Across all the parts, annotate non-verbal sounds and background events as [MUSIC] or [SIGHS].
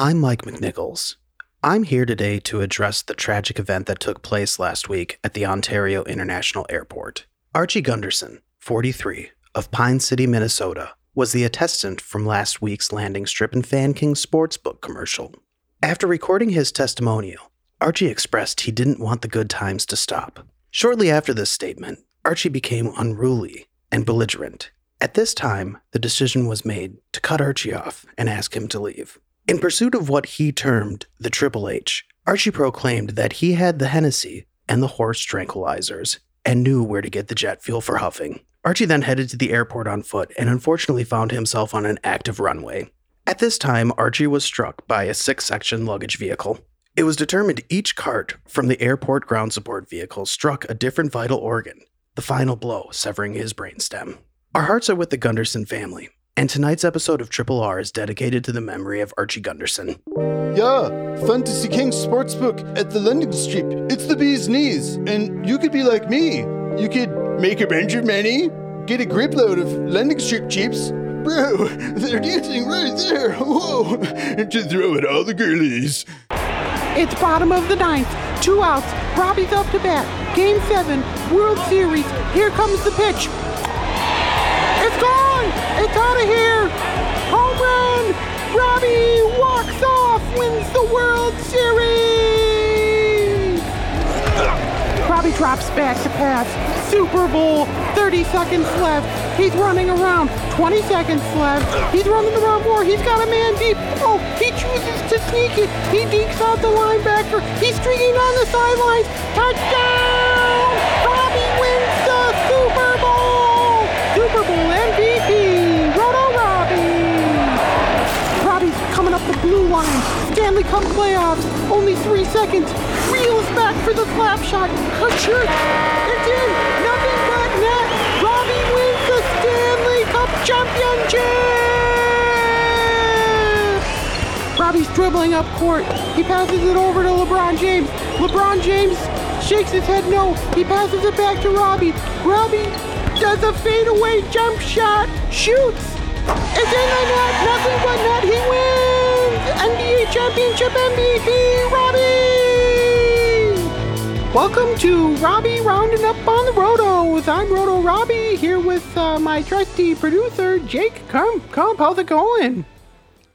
I'm Mike McNichols. I'm here today to address the tragic event that took place last week at the Ontario International Airport. Archie Gunderson, 43, of Pine City, Minnesota, was the attestant from last week's landing strip and Fan King Sportsbook commercial. After recording his testimonial, Archie expressed he didn't want the good times to stop. Shortly after this statement, Archie became unruly and belligerent. At this time, the decision was made to cut Archie off and ask him to leave. In pursuit of what he termed the Triple H, Archie proclaimed that he had the Hennessy and the horse tranquilizers and knew where to get the jet fuel for huffing. Archie then headed to the airport on foot and unfortunately found himself on an active runway. At this time, Archie was struck by a six section luggage vehicle. It was determined each cart from the airport ground support vehicle struck a different vital organ, the final blow severing his brainstem. Our hearts are with the Gunderson family, and tonight's episode of Triple R is dedicated to the memory of Archie Gunderson. Yeah, Fantasy King Sportsbook at the Landing Strip. It's the bee's knees, and you could be like me. You could make a bunch of money, get a grip load of Landing Strip chips. Bro, [LAUGHS] they're dancing right there. Whoa, [LAUGHS] to throw at all the girlies. It's bottom of the ninth. Two outs. Robbie's up to bat. Game seven. World Series. Here comes the pitch. It's gone! It's out of here! Home run! Robbie walks off, wins the World Series! Robbie drops back to pass. Super Bowl, 30 seconds left. He's running around. 20 seconds left. He's running around more. He's got a man deep. Oh, he chooses to sneak it. He dekes out the linebacker. He's streaking on the sidelines. Touchdown! Line. Stanley Cup playoffs. Only three seconds. Reels back for the slap shot. Tkachuk. It's in. Nothing but net. Robbie wins the Stanley Cup championship. Robbie's dribbling up court. He passes it over to LeBron James. LeBron James shakes his head no. He passes it back to Robbie. Robbie does a fadeaway jump shot. Shoots. It's in the net. Nothing but net. He wins. Championship MVP. Robbie. Welcome to Robbie Rounding Up on the Rotos. I'm Roto Robbie here with uh, my trusty producer, Jake Cump, Cump, how's it going?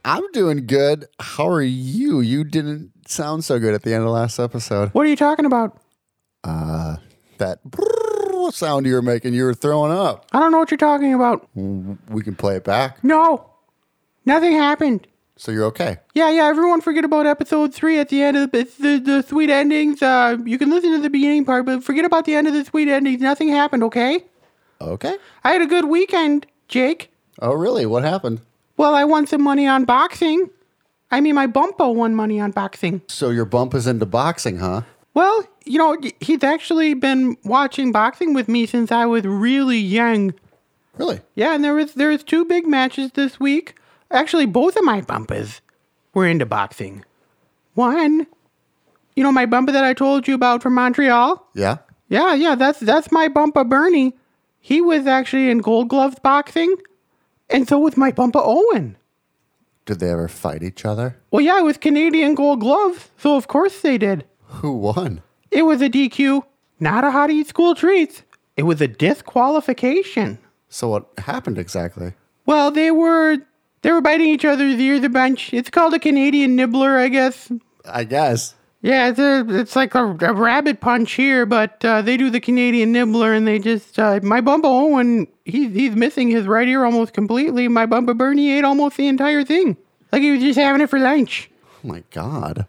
I'm doing good. How are you? You didn't sound so good at the end of last episode. What are you talking about? Uh, that sound you were making, you were throwing up. I don't know what you're talking about. We can play it back. No, nothing happened. So you're okay. Yeah, yeah, everyone forget about episode three at the end of the, the, the sweet endings. Uh, you can listen to the beginning part, but forget about the end of the sweet endings. Nothing happened, okay? Okay. I had a good weekend, Jake. Oh, really? What happened? Well, I won some money on boxing. I mean, my bumpo won money on boxing. So your bump is into boxing, huh? Well, you know, he's actually been watching boxing with me since I was really young. Really? Yeah, and there was there was two big matches this week. Actually, both of my bumpers were into boxing. One, you know, my bumper that I told you about from Montreal. Yeah. Yeah, yeah, that's that's my bumper Bernie. He was actually in Gold Gloves boxing, and so was my bumper Owen. Did they ever fight each other? Well, yeah, it was Canadian Gold Gloves, so of course they did. Who won? It was a DQ, not a how to eat school treats. It was a disqualification. So what happened exactly? Well, they were they were biting each other's ear the bunch. It's called a Canadian nibbler, I guess. I guess. Yeah, it's, a, it's like a, a rabbit punch here, but uh, they do the Canadian nibbler, and they just uh, my Bumba Owen, he's he's missing his right ear almost completely. My Bumba Bernie ate almost the entire thing, like he was just having it for lunch. Oh my god.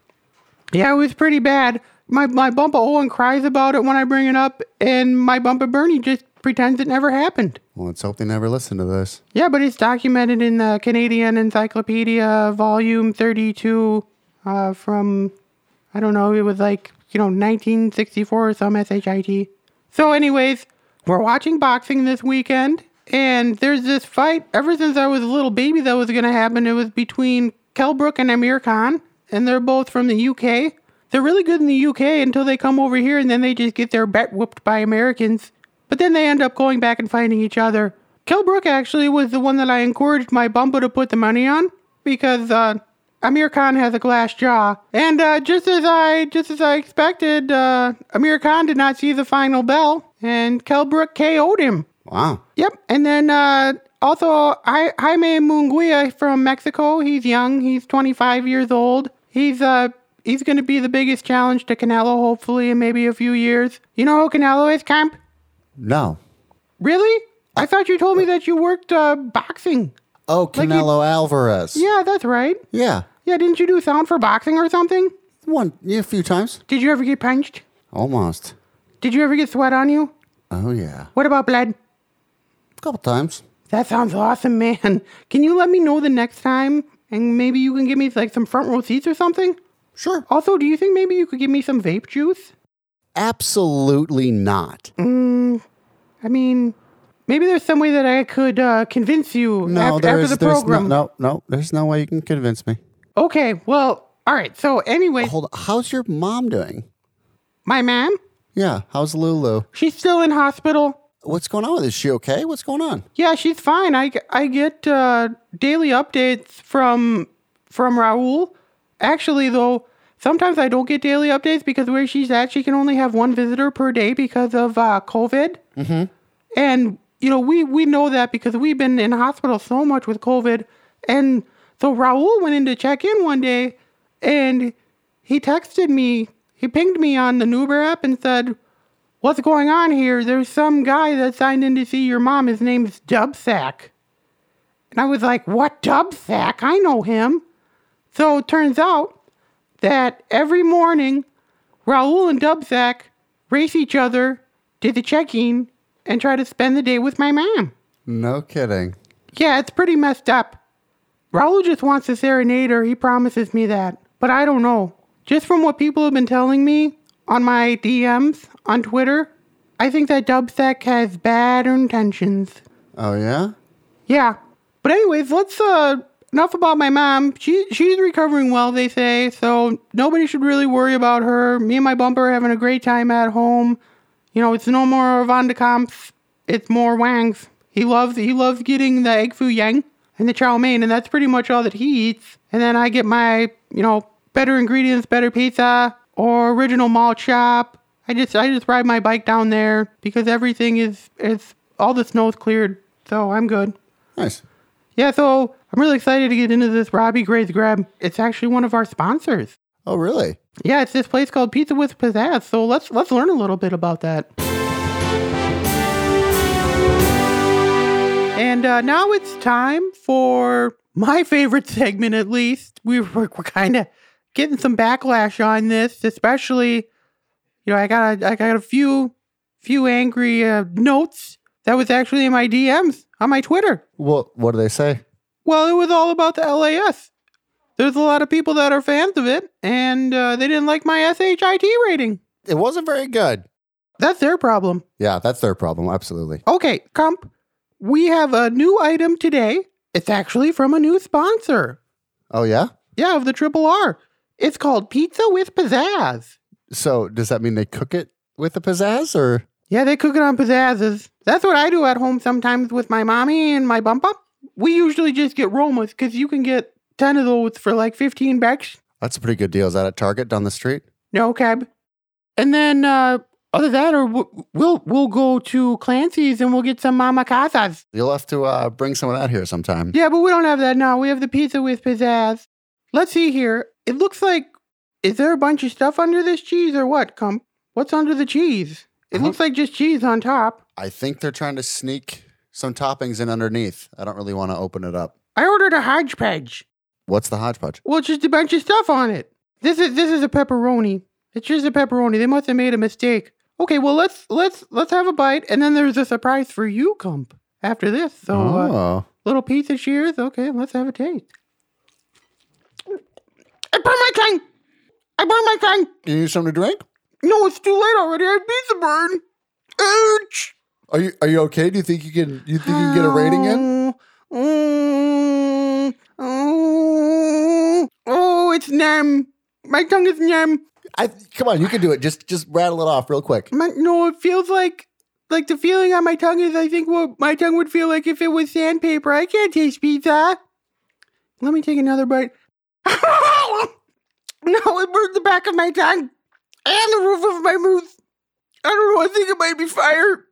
Yeah, it was pretty bad. My my Bumpa Owen cries about it when I bring it up, and my Bumpa Bernie just pretends it never happened. Well, let's hope they never listen to this. Yeah, but it's documented in the Canadian Encyclopedia, Volume 32, uh, from, I don't know, it was like, you know, 1964 or some SHIT. So, anyways, we're watching boxing this weekend, and there's this fight. Ever since I was a little baby that was going to happen, it was between Kell Brook and Amir Khan, and they're both from the UK. They're really good in the UK until they come over here and then they just get their butt whooped by Americans. But then they end up going back and finding each other. Kell Brook actually was the one that I encouraged my bumbo to put the money on because uh, Amir Khan has a glass jaw. And uh, just as I just as I expected, uh, Amir Khan did not see the final bell, and Kell Brook KO'd him. Wow. Yep. And then uh, also I, Jaime Munguia from Mexico. He's young. He's 25 years old. He's uh he's going to be the biggest challenge to Canelo, hopefully, in maybe a few years. You know who Canelo is, Cump? No. Really? I thought you told me that you worked uh, boxing. Oh, Like you- Canelo Alvarez. Yeah, that's right. Yeah. Yeah, didn't you do sound for boxing or something? One, yeah, a few times. Did you ever get punched? Almost. Did you ever get sweat on you? Oh, yeah. What about blood? A couple times. That sounds awesome, man. [LAUGHS] Can you let me know the next time? And maybe you can give me like some front row seats or something? Sure. Also, do you think maybe you could give me some vape juice? Absolutely not. I mean, maybe there's some way that I could uh, convince you No, after, there after is. the there's program. no, no, no. There's no way you can convince me. Okay, well, all right. So, anyway, Hold on. How's your mom doing? my mom, Yeah. How's Lulu? she's still in hospital. What's going on with her? Is she okay? What's going on? Yeah, she's fine. I, I get uh, daily updates from from Raul. Actually, though, sometimes I don't get daily updates because where she's at, she can only have one visitor per day because of uh, COVID. Mm-hmm. And you know, we we know that because we've been in hospital so much with COVID. And so Raul went in to check in one day, and he texted me. He pinged me on the Nuber app and said, What's going on here? There's some guy that signed in to see your mom. His name's Dubsack. And I was like, What Dubsack? I know him. So it turns out that every morning, Raul and Dubsack race each other to the check in and try to spend the day with my mom. No kidding. Yeah, it's pretty messed up. Raul just wants to serenade her. He promises me that. But I don't know. Just from what people have been telling me on my DMs on Twitter, I think that Dubsack has bad intentions. Oh, yeah? Yeah. But anyways, let's uh enough about my mom. She she's recovering well, they say, so nobody should really worry about her. Me and my bumper are having a great time at home. You know, it's no more Van de. It's more Wangs. He loves he loves getting the egg foo yang and the chow mein, and that's pretty much all that he eats. And then I get my, you know, better ingredients, better pizza, or original malt shop. I just I just ride my bike down there because everything is is all the snow's cleared, so I'm good. Nice. Yeah, so I'm really excited to get into this Robbie Grades Grub. It's actually one of our sponsors. Oh, really? Yeah, it's this place called Pizza with Pizzazz. So let's let's learn a little bit about that. And uh, now it's time for my favorite segment, at least. We were, we're kind of getting some backlash on this, especially, you know, I got a, I got a few few angry uh, notes that was actually in my DMs on my Twitter. What, what do they say? Well, it was all about the LAS. There's a lot of people that are fans of it, and uh, they didn't like my SHIT rating. It wasn't very good. That's their problem. Yeah, that's their problem. Absolutely. Okay, Cump, we have a new item today. It's actually from a new sponsor. Oh, yeah? Yeah, of the Triple R. It's called Pizza with Pizzazz. So does that mean they cook it with the pizzazz or? Yeah, they cook it on pizzazzes. That's what I do at home sometimes with my mommy and my bump up. We usually just get Romas because you can get 10 of those for like 15 bucks. That's a pretty good deal. Is that at Target down the street? No cab. And then uh other that or we'll we'll go to Clancy's and we'll get some mama casas. You'll have to uh, bring some of that here sometime. Yeah, but we don't have that now. We have the pizza with pizzazz. Let's see here. It looks like is there a bunch of stuff under this cheese or what, Cump? What's under the cheese? It Uh-huh. looks like just cheese on top. I think they're trying to sneak some toppings in underneath. I don't really want to open it up. I ordered a hodgepodge. What's the hodgepodge? Well, it's just a bunch of stuff on it. This is this is a pepperoni. It's just a pepperoni. They must have made a mistake. Okay, well let's let's let's have a bite, and then there's a surprise for you, Cump. After this, so uh, oh, little pizza shears. Okay, let's have a taste. I burned my tongue. I burned my tongue. you need something to drink? No, it's too late already. I have pizza burn. Ouch. Are you Are you okay? Do you think you can? You think you can get a rating in? Oh, it's numb. My tongue is numb. I come on, you can do it. Just Just rattle it off real quick. My, no, it feels like like the feeling on my tongue is I think what my tongue would feel like if it was sandpaper. I can't taste pizza. Let me take another bite. [LAUGHS] no, it burned the back of my tongue and the roof of my mouth. I don't know. I think it might be fire.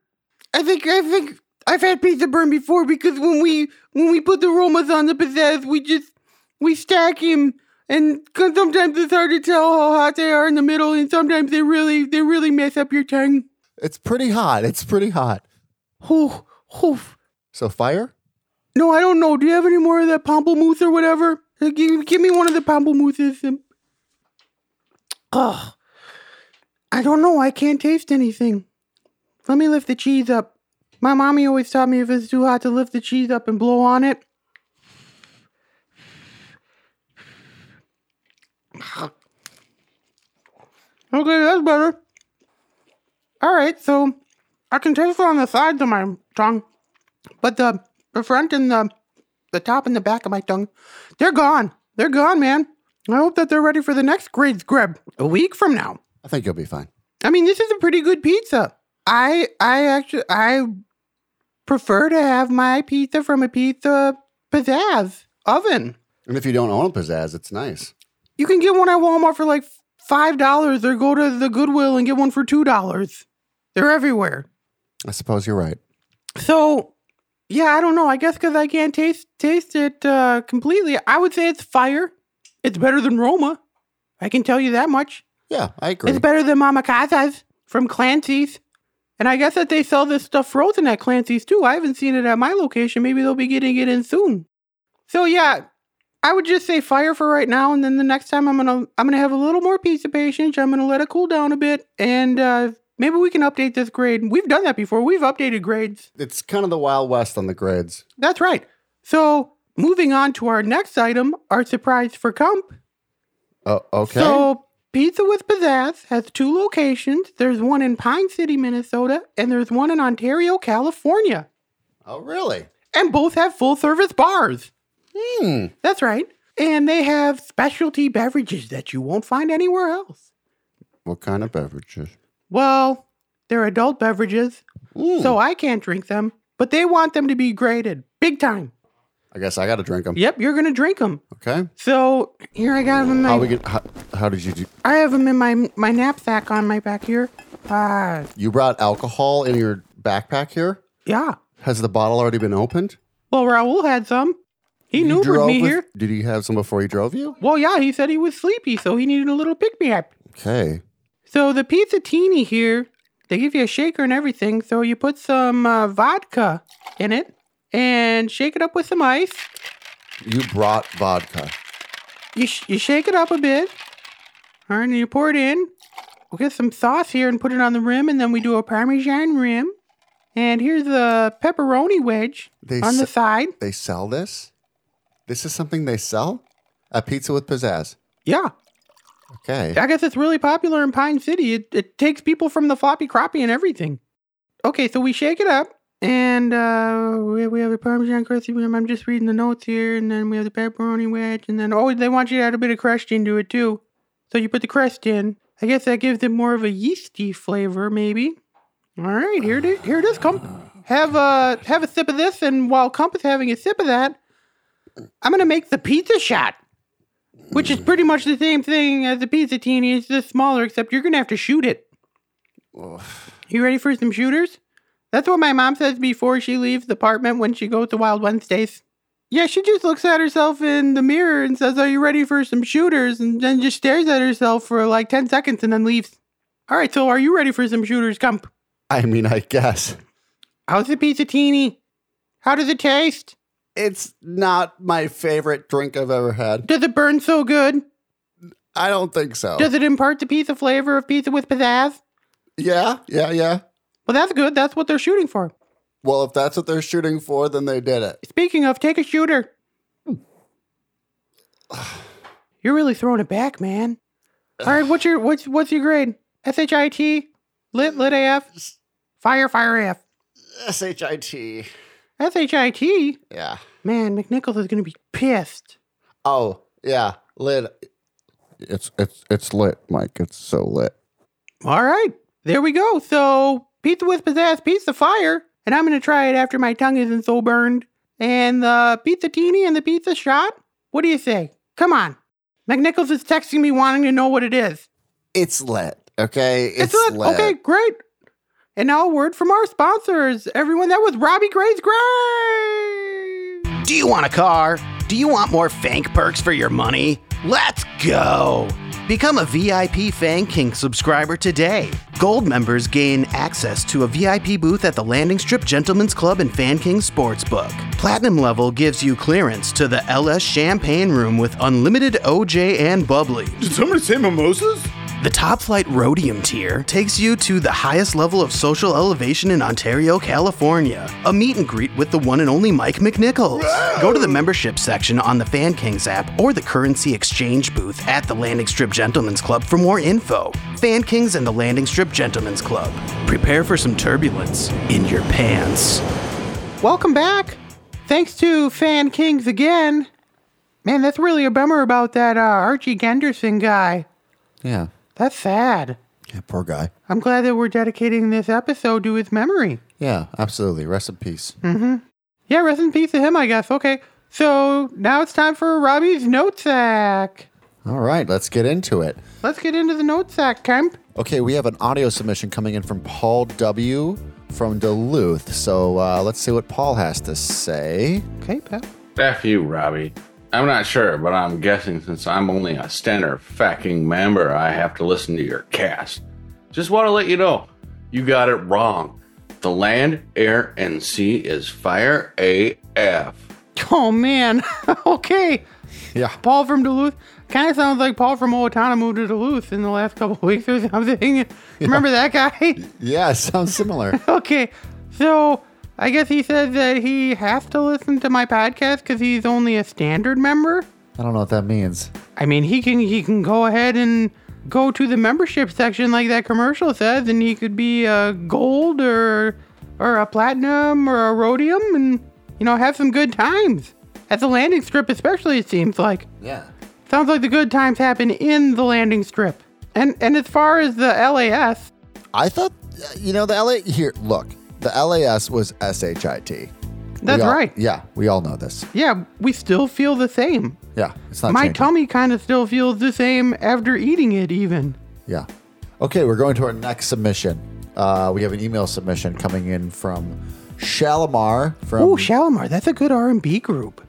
I think I think I've had pizza burn before because when we when we put the Romas on the pizzazz, we just we stack him, and 'cause sometimes it's hard to tell how hot they are in the middle, and sometimes they really they really mess up your tongue. It's pretty hot. It's pretty hot. Oh, oh. So fire? No, I don't know. Do you have any more of that pamplemousse or whatever? Give, give me one of the pamplemousses. Ugh. I don't know. I can't taste anything. Let me lift the cheese up. My mommy always taught me if it's too hot to lift the cheese up and blow on it. [SIGHS] Okay, that's better. All right, so I can taste it on the sides of my tongue, but the the front and the the top and the back of my tongue, they're gone. They're gone, man. I hope that they're ready for the next grades grab a week from now. I think you'll be fine. I mean, this is a pretty good pizza. I I actually I prefer to have my pizza from a pizza pizzazz oven. And if you don't own a pizzazz, it's nice. You can get one at Walmart for like five dollars, or go to the Goodwill and get one for two dollars. They're everywhere. I suppose you're right. So, yeah, I don't know. I guess because I can't taste taste it uh, completely, I would say it's fire. It's better than Roma. I can tell you that much. Yeah, I agree. It's better than Mama Casa's from Clancy's. And I guess that they sell this stuff frozen at Clancy's too. I haven't seen it at my location. Maybe they'll be getting it in soon. So yeah, I would just say fire for right now, and then the next time I'm gonna I'm gonna have a little more piece of patience. I'm gonna let it cool down a bit, and uh, maybe we can update this grade. We've done that before. We've updated grades. It's kind of the Wild West on the grades. That's right. So moving on to our next item, our surprise for Cump. Oh, okay. So Pizza with Pizzazz has two locations. There's one in Pine City, Minnesota, and there's one in Ontario, California. oh, really? And both have full service bars. Hmm. That's right. And they have specialty beverages that you won't find anywhere else. What kind of beverages? Well, they're adult beverages, Mm. so I can't drink them, but they want them to be graded big time. I guess I got to drink them. Yep, you're to drink them. Okay. So here I got them in my. How we get? How, how did you do? I have them in my my knapsack on my back here. Ah, You brought alcohol in your backpack here. yeah. Has the bottle already been opened? Well, Raul had some. He You neutered me with- here. Did he have some before he drove you? Well, yeah, he said he was sleepy, so he needed a little pick me up. Okay. So the pizzatini here, they give you a shaker and everything. So you put some uh, vodka in it and shake it up with some ice. You brought vodka. You sh- you shake it up a bit. All right, and you pour it in. We'll get some sauce here and put it on the rim, and then we do a Parmesan rim. And here's a pepperoni wedge They on the s- side. They sell this? This is something they sell? A pizza with pizzazz. Yeah, Okay. I guess it's really popular in Pine City. It, it takes people from the floppy crappie and everything. Okay, so we shake it up, and uh, we, we have the Parmesan crusty rim. I'm just reading the notes here, and then we have the pepperoni wedge, and then oh, they want you to add a bit of crust into it too. So you put the crust in. I guess that gives it more of a yeasty flavor, maybe. All right, here it is. Here it is. Cump, have a have a sip of this, and while Cump is having a sip of that, I'm gonna make the pizza shot which is pretty much the same thing as the pizzatini. It's just smaller, except you're gonna have to shoot it. You ready for some shooters? That's what my mom says before she leaves the apartment when she goes to Wild Wednesdays. Yeah, she just looks at herself in the mirror and says, Are you ready for some shooters? And then just stares at herself for like 10 seconds and then leaves. All right, so are you ready for some shooters, Cump? I mean, I guess. How's the pizzatini? How does it taste? It's not my favorite drink I've ever had. Does it burn so good? I don't think so. Does it impart the pizza flavor of pizza with pizzazz? yeah, yeah, yeah. Well, that's good. That's what they're shooting for. Well, if that's what they're shooting for, then they did it. Speaking of, take a shooter. [SIGHS] You're really throwing it back, man. All right, what's your what's what's your grade? SHIT, lit lit AF, fire fire AF, S H I T. SHIT. Yeah. Man, McNichols is gonna be pissed. Oh, yeah. lit. It's it's it's lit, Mike. It's so lit. All right, there we go. So pizza with pizzazz, pizza fire, and I'm gonna try it after my tongue isn't so burned. And the pizza teeny and the pizza shot. What do you say? Come on. McNichols is texting me wanting to know what it is. It's lit. Okay. It's, It's, lit. lit. Okay, great. And now a word from our sponsors. Everyone, that was Robbie Gray's Gray. Do you want a car? Do you want more Fank perks for your money? Let's go! Become a VIP Fan King subscriber today. Gold members gain access to a VIP booth at the Landing Strip Gentlemen's Club and Fan King Sportsbook. Platinum level gives you clearance to the LS Champagne Room with unlimited OJ and bubbly. Did somebody say mimosas? The top flight Rhodium tier takes you to the highest level of social elevation in Ontario, California. A meet and greet with the one and only Mike McNichols. Go to the membership section on the Fan Kings app or the currency exchange booth at the Landing Strip Gentlemen's Club for more info. Fan Kings and the Landing Strip Gentlemen's Club. Prepare for some turbulence in your pants. Welcome back. Thanks to Fan Kings again. Man, that's really a bummer about that uh, Archie Gunderson guy. Yeah. That's sad. Yeah. Poor guy. I'm glad that we're dedicating this episode to his memory. Yeah. Absolutely. Rest in peace. Mm-hmm. Yeah, rest in peace to him, I guess. Okay, so now it's time for Robbie's note sack. All right. Let's get into it. Let's get into the note sack, Cump. Okay. We have an audio submission coming in from Paul W. from Duluth. So uh, let's see what Paul has to say. Okay, Pep. F you, Robbie. I'm not sure, but I'm guessing since I'm only a standard fucking member, I have to listen to your cast. Just want to let you know, you got it wrong. The land, air, and sea is fire AF. Oh man. [LAUGHS] okay. Yeah. Paul from Duluth. Kind of sounds like Paul from Owatonna moved to Duluth in the last couple of [LAUGHS] weeks or something. Remember that guy? Yeah. Sounds similar. [LAUGHS] okay, so I guess he says that he has to listen to my podcast because he's only a standard member. I don't know what that means. I mean, he can he can go ahead and go to the membership section like that commercial says, and he could be a gold or or a platinum or a rhodium, and you know have some good times at the landing strip, especially. It seems like Yeah. sounds like the good times happen in the landing strip. And and as far as the LAS, I thought, uh, you know, the LA here. Look, the LAS was SHIT. that's all- right. Yeah, we all know this. Yeah, we still feel the same. Yeah, it's not My changing. tummy kind of still feels the same after eating it, even. Yeah. Okay, we're going to our next submission. Uh, we have an email submission coming in from Shalimar from. Oh, Shalimar, that's a good R&B group.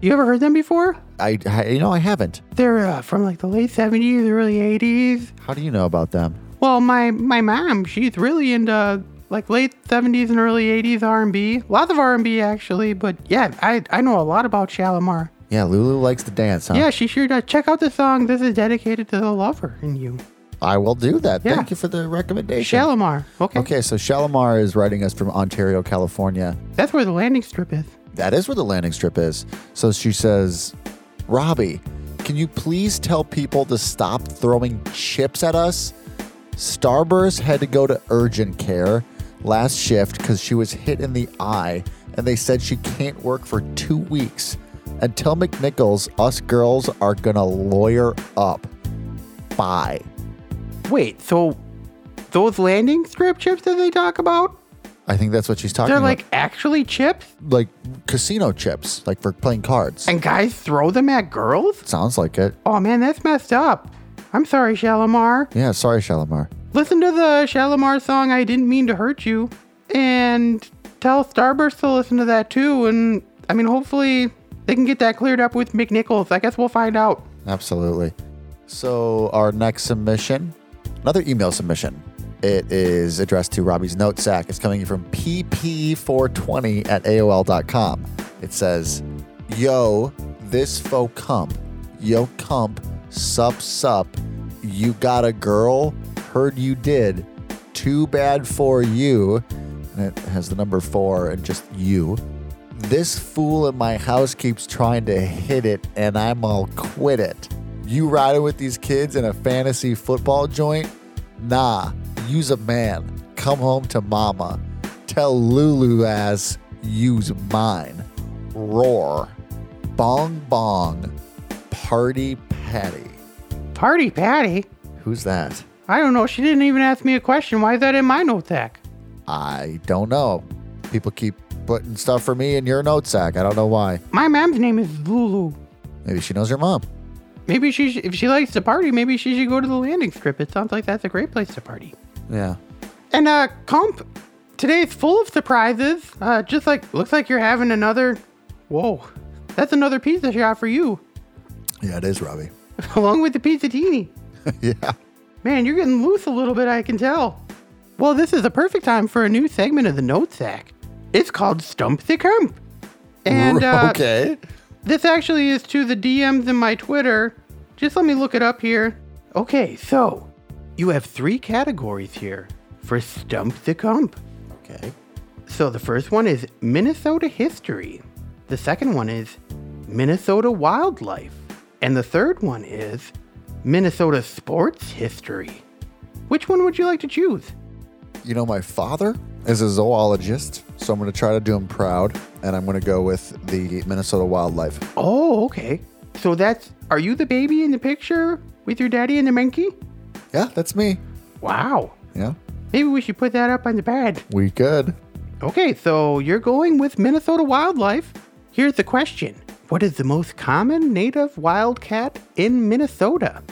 You ever heard them before? I, I, you know, I haven't. They're uh, from like the late 70s, early 80s. How do you know about them? Well, my my mom, she's really into like late 70s and early 80s R&B. Lots of R&B actually, but yeah, I I know a lot about Shalimar. Yeah, Lulu likes to dance, huh? Yeah, she sure does. Check out the song. This is dedicated to the lover in you. I will do that. Yeah. Thank you for the recommendation. Shalimar. Okay. Okay, so Shalimar is writing us from Ontario, California. That's where the landing strip is. That is where the landing strip is. So she says, Robbie, can you please tell people to stop throwing chips at us? Starburst had to go to urgent care last shift because she was hit in the eye, and they said she can't work for two weeks. And tell McNichols us girls are gonna lawyer up. Bye. Wait, so those landing strip chips that they talk about, I think that's what she's talking about. they're about. like actually chips? like casino chips, like for playing cards. And guys throw them at girls? Sounds like it. Oh man, that's messed up. I'm sorry, Shalimar. Yeah, sorry, Shalimar. Listen to the Shalimar song I Didn't Mean to Hurt You. And tell Starburst to listen to that too. And I mean, hopefully they can get that cleared up with McNichols. I guess we'll find out. Absolutely. So our next submission, another email submission. It is addressed to Robbie's note sack. It's coming from pp420 at AOL.com. It says, Yo, this faux cump. Yo cump, sup sup. You got a girl? Heard you did. Too bad for you. And it has the number four and just you. This fool in my house keeps trying to hit it, and I'm all quit it. You riding with these kids in a fantasy football joint? Nah, use a man. Come home to mama. Tell Lulu ass, use mine. Roar. Bong bong. Party Patty. Party Patty? Who's that? I don't know. She didn't even ask me a question. Why is that in my note sack? I don't know. People keep putting stuff for me in your note sack. I don't know why. My mom's name is Lulu. Maybe she knows your mom. maybe she sh- if she likes to party, maybe she should go to the landing strip. It sounds like that's a great place to party. Yeah. And uh, Cump, today's full of surprises. Uh, just like looks like you're having another. Whoa, that's another pizza shot for you, Yeah, it is, Robbie. [LAUGHS] along with the pizza pizzatini. [LAUGHS] yeah. Man, you're getting loose a little bit. I can tell. Well, this is a perfect time for a new segment of the Note Sack. It's called Stump the Cump. And [LAUGHS] uh, okay. This actually is to the DMs in my Twitter. Just let me look it up here. Okay, so you have three categories here for Stump the Cump. Okay. So the first one is Minnesota history. The second one is Minnesota wildlife. And the third one is Minnesota sports history. Which one would you like to choose? You know, my father is a zoologist, so I'm going to try to do him proud, and I'm going to go with the Minnesota wildlife. Oh, okay. So that's are you the baby in the picture with your daddy and the monkey? Yeah, that's me. Wow. Yeah, Maybe we should put that up on the bed. we could. Okay, so you're going with Minnesota wildlife. Here's the question What is the most common native wildcat in Minnesota?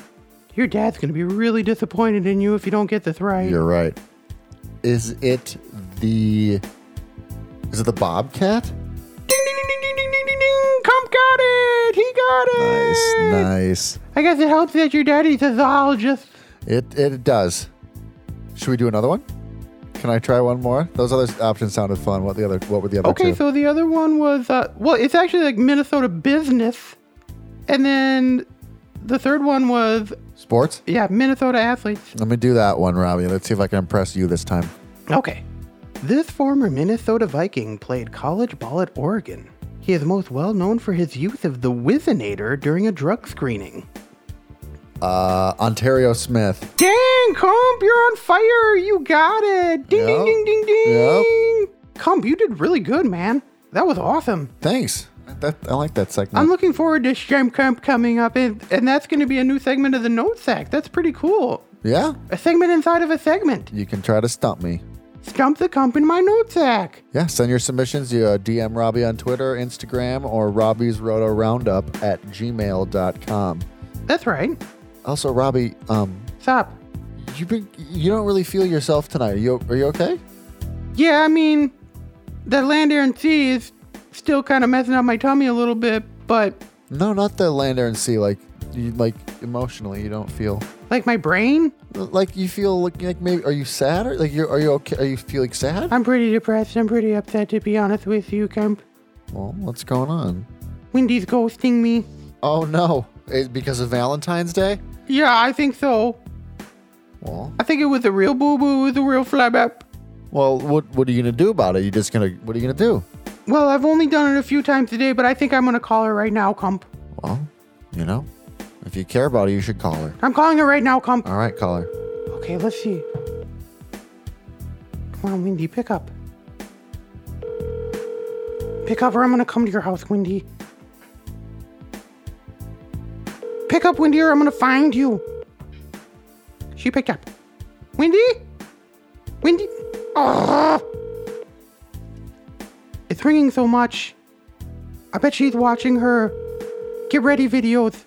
Your dad's gonna be really disappointed in you if you don't get this right. You're right. Is it the? Is it the bobcat? Ding, ding, ding, ding, ding, ding, ding, ding, ding. Cump got it! He got it. Nice, nice. I guess it helps that your daddy's a zoologist. It it does. Should we do another one? Can I try one more? Those other options sounded fun. What the other? What were the other Okay, two? so the other one was, uh, well, it's actually like Minnesota business. And then the third one was, Sports. yeah, Minnesota athletes. Let me do that one, Robbie. Let's see if I can impress you this time. Okay. This former Minnesota Viking played college ball at Oregon. He is most well known for his use of the Whizzinator during a drug screening. Uh, Onterrio Smith. Dang, Cump, you're on fire! You got it! Ding, Yep. ding, ding, ding, ding! Cump, you did really good, man. That was awesome. Thanks. That, I like that segment. I'm looking forward to Shrimp Cump coming up, and, and that's going to be a new segment of the Note Sack. That's pretty cool. yeah, A segment inside of a segment. you can try to stump me. Stump the Cump in my Note Sack. Yeah, send your submissions. You uh, DM Robbie on Twitter, Instagram, or Robbie's Roto Roundup at gmail.com. That's right. Also, Robbie, um, Stop. you been, you don't really feel yourself tonight. Are you are you okay? Yeah, I mean, that land, air, and sea is still kind of messing up my tummy a little bit, but No, not the land, air, and sea. Like, you like emotionally, you don't feel like my brain, like you feel like, like maybe. Are you sad or like you are you okay? Are you feeling sad? I'm pretty depressed. I'm pretty upset, to be honest with you, Cump. well, what's going on? Wendy's ghosting me. Oh no, it's because of Valentine's Day. Yeah, I think so. Well, I think it was a real boo boo. It was a real flab up. well, what what are you gonna do about it? You just gonna what are you gonna do? Well, I've only done it a few times today, but I think I'm gonna call her right now, Cump. Well, you know, if you care about her, you should call her. I'm calling her right now, Cump. All right, call her. Okay, let's see. Come on, Wendy, pick up. Pick up, or I'm gonna come to your house, Wendy. Pick up, Wendy, or I'm gonna find you. She picked up. Wendy? Wendy? Oh! It's ringing so much. I bet she's watching her get ready videos.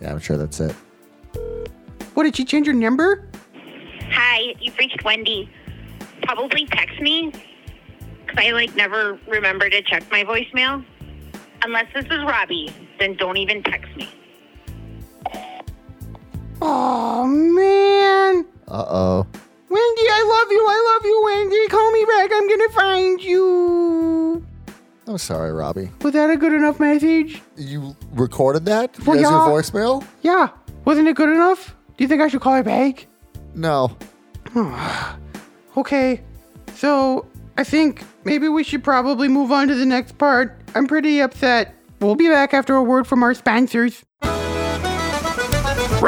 Yeah, I'm sure that's it. What, did she change her number? Hi, you've reached Wendy. Probably text me, because I like never remember to check my voicemail. Unless this is Robbie, then don't even text me. Oh, man. Uh oh. Wendy, I love you. I love you, Wendy. Call me back. I'm gonna find you. I'm sorry, Robbie. Was that a good enough message? You recorded that Well, as your yeah. voicemail? Yeah. Wasn't it good enough? Do you think I should call her back? No. [SIGHS] Okay. So, I think maybe we should probably move on to the next part. I'm pretty upset. We'll be back after a word from our sponsors.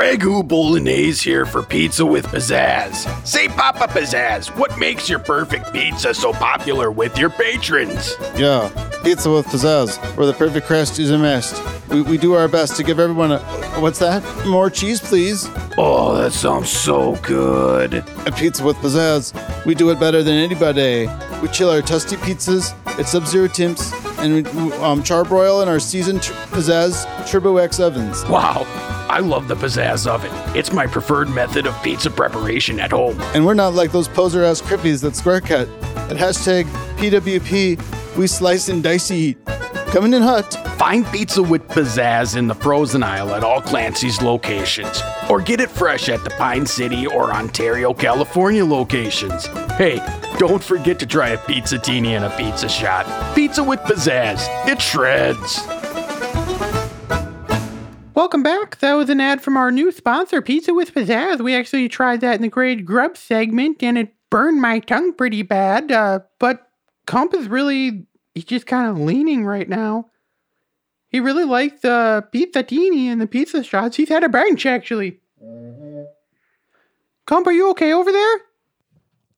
Ragu Bolognese here for Pizza with Pizzazz. Say Papa Pizzazz, what makes your perfect pizza so popular with your patrons? Yeah, pizza with pizzazz, where the perfect crust is amassed. We, we do our best to give everyone a. What's that? More cheese, please. Oh, that sounds so good. At Pizza with Pizzazz, we do it better than anybody. We chill our tusty pizzas at Sub-Zero temps and we um, charbroil in our seasoned Pizzazz Turbo X ovens. Wow, I love the pizzazz of it. It's my preferred method of pizza preparation at home. And we're not like those poser ass crippies that square cut. At hashtag PWP, we slice and dice eat. Coming in hot. Find pizza with pizzazz in the frozen aisle at all Clancy's locations, or get it fresh at the Pine City or Ontario, California locations. Hey, don't forget to try a pizzatini and a pizza shot. Pizza with pizzazz. It shreds. Welcome back. That was an ad from our new sponsor, Pizza with Pizzazz. We actually tried that in the Grade Grub segment, and it burned my tongue pretty bad. Uh, but Cump is really, he's just kind of leaning right now. He really liked the pizzatini and the pizza shots. He's had a bunch, actually. Cump, are you okay over there?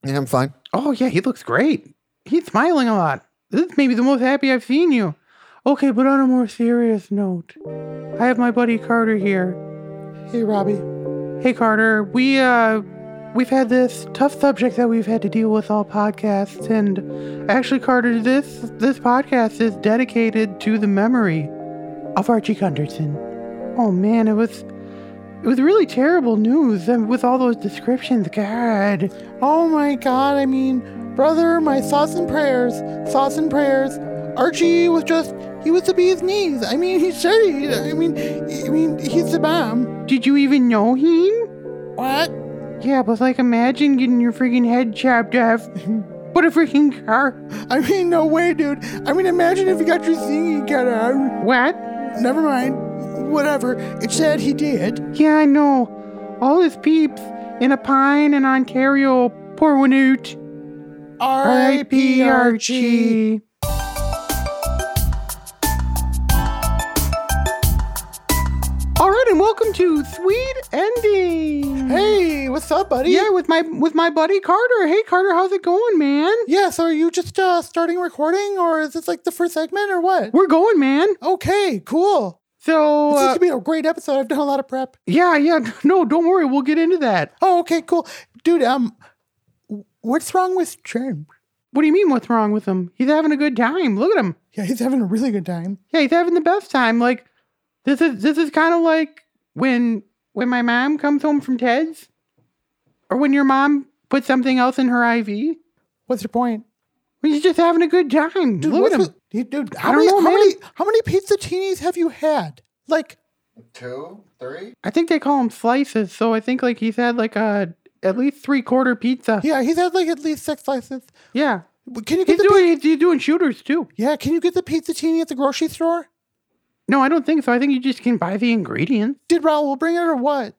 Yeah, I'm fine. Oh, yeah, he looks great. He's smiling a lot. This is maybe the most happy I've seen you. Okay, but on a more serious note, I have my buddy Carter here. Hey, Robbie. Hey, Carter, we, uh, we've had this tough subject that we've had to deal with all podcasts, and actually, Carter, this, this podcast is dedicated to the memory of Archie Gunderson. Oh man, it was, it was really terrible news and with all those descriptions. God. Oh my god, I mean, brother, my thoughts and prayers, thoughts and prayers. Archie was just, he was the bee's knees. I mean, he said he, I mean, I mean, he's the bomb. Did you even know him? What? Yeah, but like imagine getting your freaking head chopped off. [LAUGHS] What a freaking car. I mean, no way, dude. I mean, imagine if you got your thingy cut out. What? Never mind. Whatever. It said he did. Yeah, I know. All his peeps in a pine in Ontario pour one out. R.I.P. Archie. Welcome to Sweet Ending. Hey, what's up, buddy? Yeah, with my with my buddy Carter. Hey, Carter, how's it going, man? Yeah, so are you just uh, starting recording, or is this like the first segment, or what? We're going, man. Okay, cool. So, This is uh, gonna be a great episode. I've done a lot of prep. yeah, yeah. No, don't worry. We'll get into that. Oh, okay, cool. Dude, um, what's wrong with Trent? What do you mean? What's wrong with him? He's having a good time. Look at him. Yeah, he's having a really good time. Yeah, he's having the best time. Like this is this is kind of like when when my mom comes home from Ted's, or when your mom puts something else in her IV. What's your point? He's just having a good time. Dude, Look at him. with- dude, dude, how I don't many, know, how man. many, how many pizza teenies have you had? Like, Two, three. I think they call them slices, so I think like he's had like a at least three quarter pizza. yeah, he's had like at least six slices. Yeah, Can you get he's the doing he's doing shooters too. yeah? Can you get the pizza teeny at the grocery store? No, I don't think so. I think you just can buy the ingredients. Did Raul bring it or what?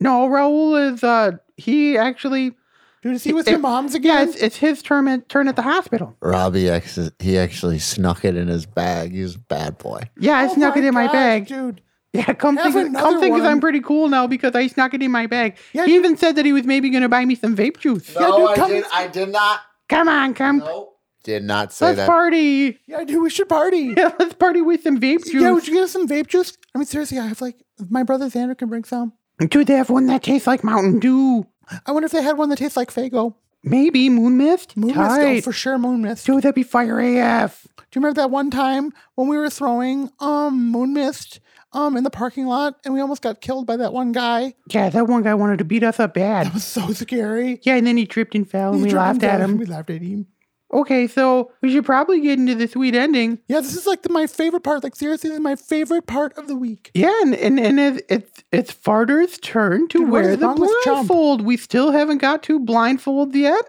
No, Raul is uh he actually Dude, is he with your It- mom's yeah again? it's, it's his turn at turn at the hospital. Robbie, ex- he actually snuck it in his bag. He's a bad boy. Yeah, I Oh snuck it in my gosh, bag. dude. Yeah, come Have think, come think 'cause one. I'm pretty cool now because I snuck it in my bag. Yeah, he you- even said that he was maybe going to buy me some vape juice. Yeah, dude, come- I did not. Come on, come. Nope. Did not say that. let's that. party. Yeah, dude, we should party. [LAUGHS] Yeah, let's party with some vape juice. Yeah, would you get us some vape juice? I mean, seriously, I have like my brother Xander can bring some. Dude, they have one that tastes like Mountain Dew. I wonder if they had one that tastes like Fago. Maybe Moon Mist. Moon Mist, oh, for sure, Moon Mist. Dude, that'd be fire AF. Do you remember that one time when we were throwing um Moon Mist um in the parking lot and we almost got killed by that one guy? Yeah, that one guy wanted to beat us up bad. That was so scary. Yeah, and then he tripped and fell, and He [LAUGHS] we laughed at him. We laughed at him. Okay, so we should probably get into the sweet ending. Yeah, this is like the, my favorite part. Like seriously, this is my favorite part of the week. Yeah, and and, and it, it's it's Farter's turn to Dude, wear the wrong with Chump? blindfold. We still haven't got to blindfold yet.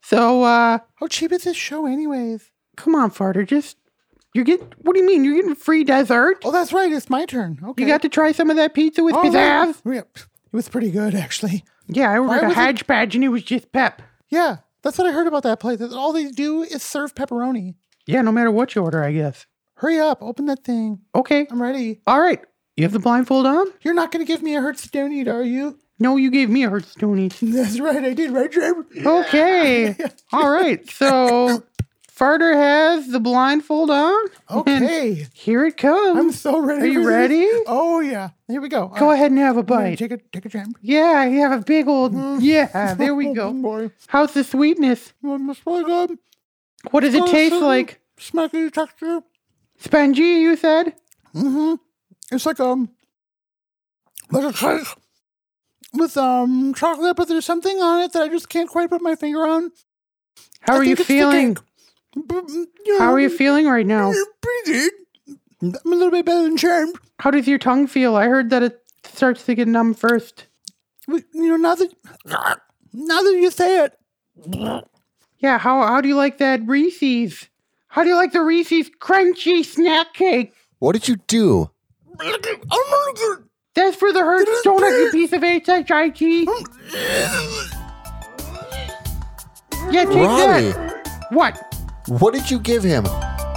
So uh How cheap is this show, anyways? come on, Farter, just you're getting what do you mean? You're getting free dessert? Oh, that's right. It's my turn. Okay. You got to try some of that pizza with Oh, pizzazz? right. It was pretty good, actually. Yeah, I ordered a was it- and it was just pep. Yeah, that's what I heard about that place. that All they do is serve pepperoni. Yeah, no matter what you order, I guess. Hurry up, open that thing. Okay. I'm ready. All right. You have the blindfold on? You're not going to give me a Hertz donut, are you? No, you gave me a Hearthstone. [LAUGHS] That's right, I did, right, Trevor? Okay. [LAUGHS] All right. So [LAUGHS] Farter has the blindfold on. Okay. Here it comes. I'm so ready. Are you this. ready? Oh, yeah. Here we go. Go ahead and have a bite. Take a, take a jam. Yeah, you have a big old. Yeah, there we [LAUGHS] go. boy. How's the sweetness? Mm, It's really good. What does it Oh, taste like? Smacky texture. Spongy, you said? Mm-hmm. It's like um, like a cake with um chocolate, but there's something on it that I just can't quite put my finger on. How I are you think it's the feeling? Cake. But, you How are you feeling right now? Pretty good. I'm a little bit better than charmed. How does your tongue feel? I heard that it starts to get numb first. You know, now that now that you say it, Yeah, how how do you like that Reese's? How do you like the Reese's crunchy snack cake? What did you do? That's for the Hertz donut, you piece of HHIT. Yeah, take Robbie, that. What? What did you give him?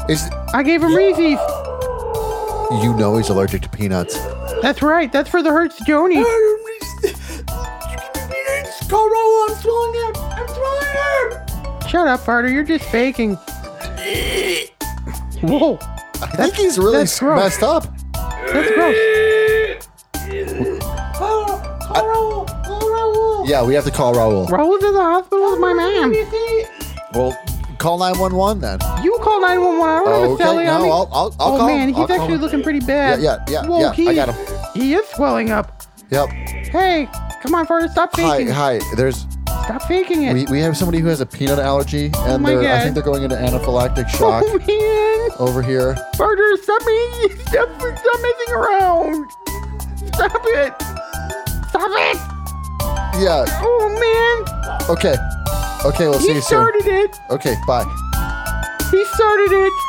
Is I gave him Reese's. you know he's allergic to peanuts? That's right. That's for the Hertz Joni. Call I'm swelling up. I'm swelling up. Shut up, Arter. You're just faking. [LAUGHS] Whoa, I think he's really that's gross. messed up. that's gross. Call, call Raul. Call Raul. Yeah, we have to call Raul. Raul's in the hospital with my man. Well, call 911 then. You call 911. I don't have a Okay, on no, me. I'll, I'll, I'll oh call man, he's I'll actually looking pretty bad. yeah, yeah, Whoa, yeah. he, I got him. He is swelling up. Yep. Hey, come on, Farter, stop faking. hi. hi. There's Stop faking it. we, we have somebody who has a peanut allergy, and oh my they're, I think they're going into anaphylactic oh, shock oh man, over here. Farter, stop me! Stop, stop messing around. Stop it! Stop it! Yeah. Oh man, Okay. Okay. We'll see you soon. He started it. Okay. Bye. He started it.